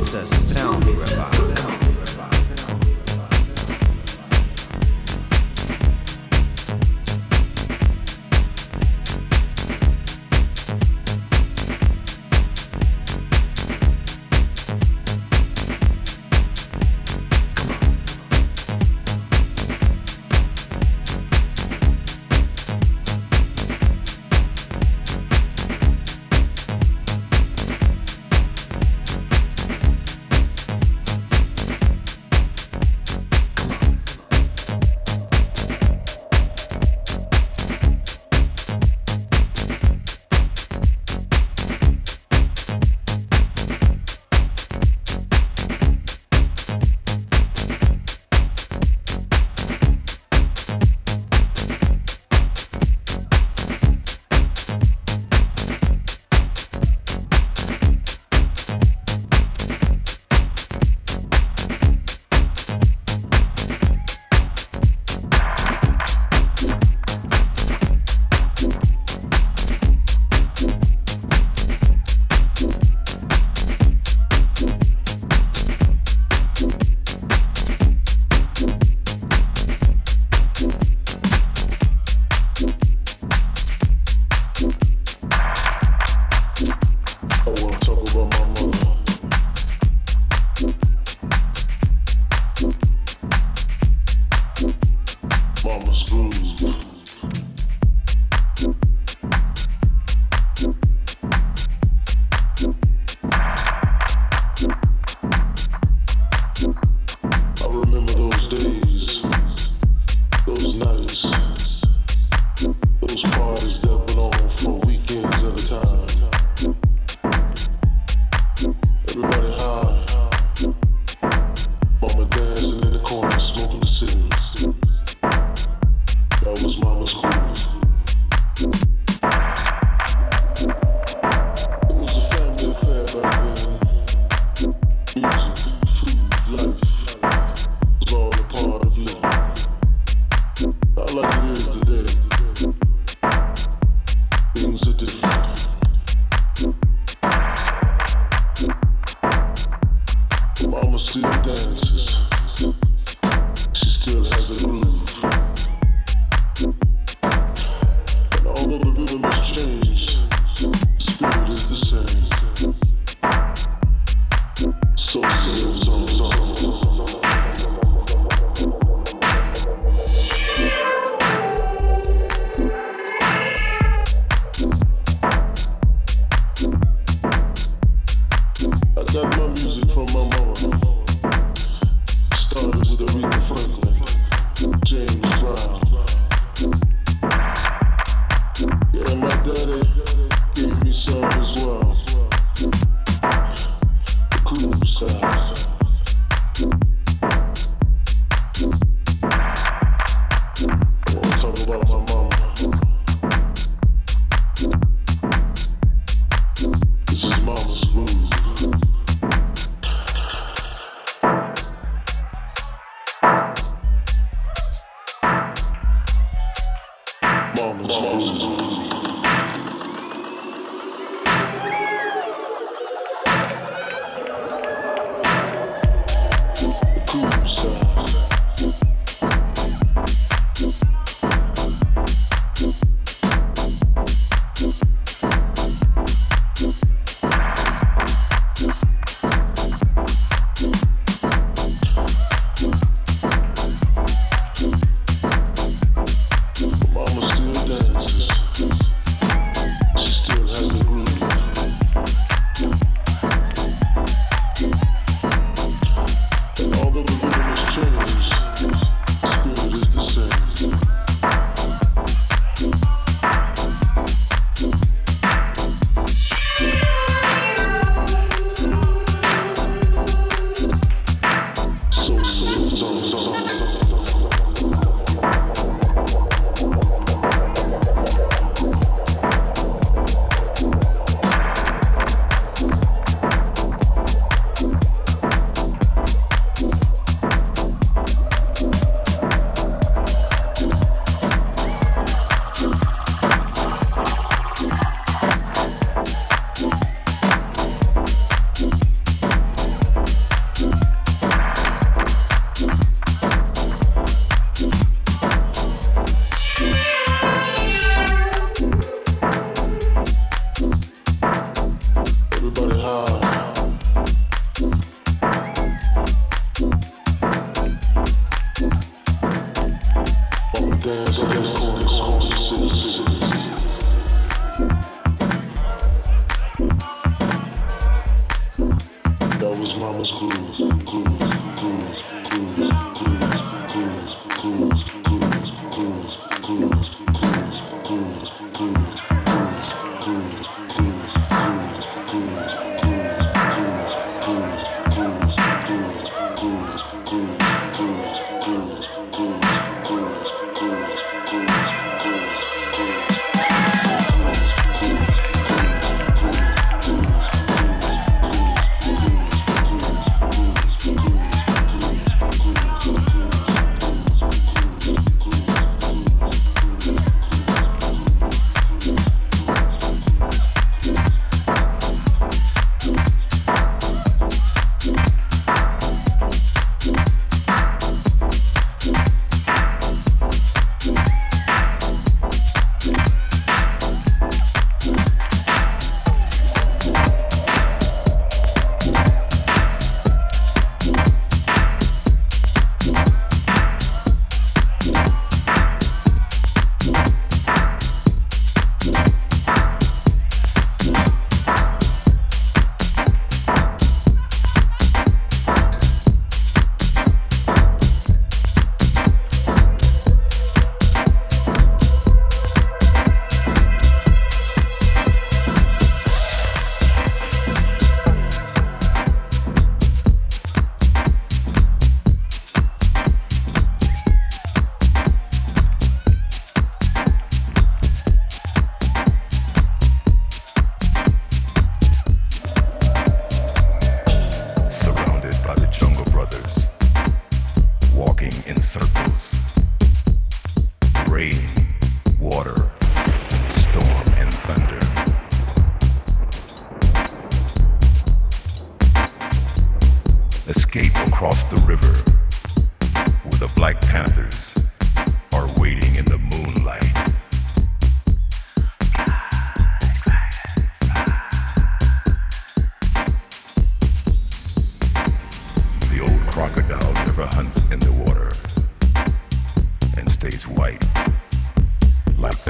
It's a sound revival.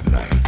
the night.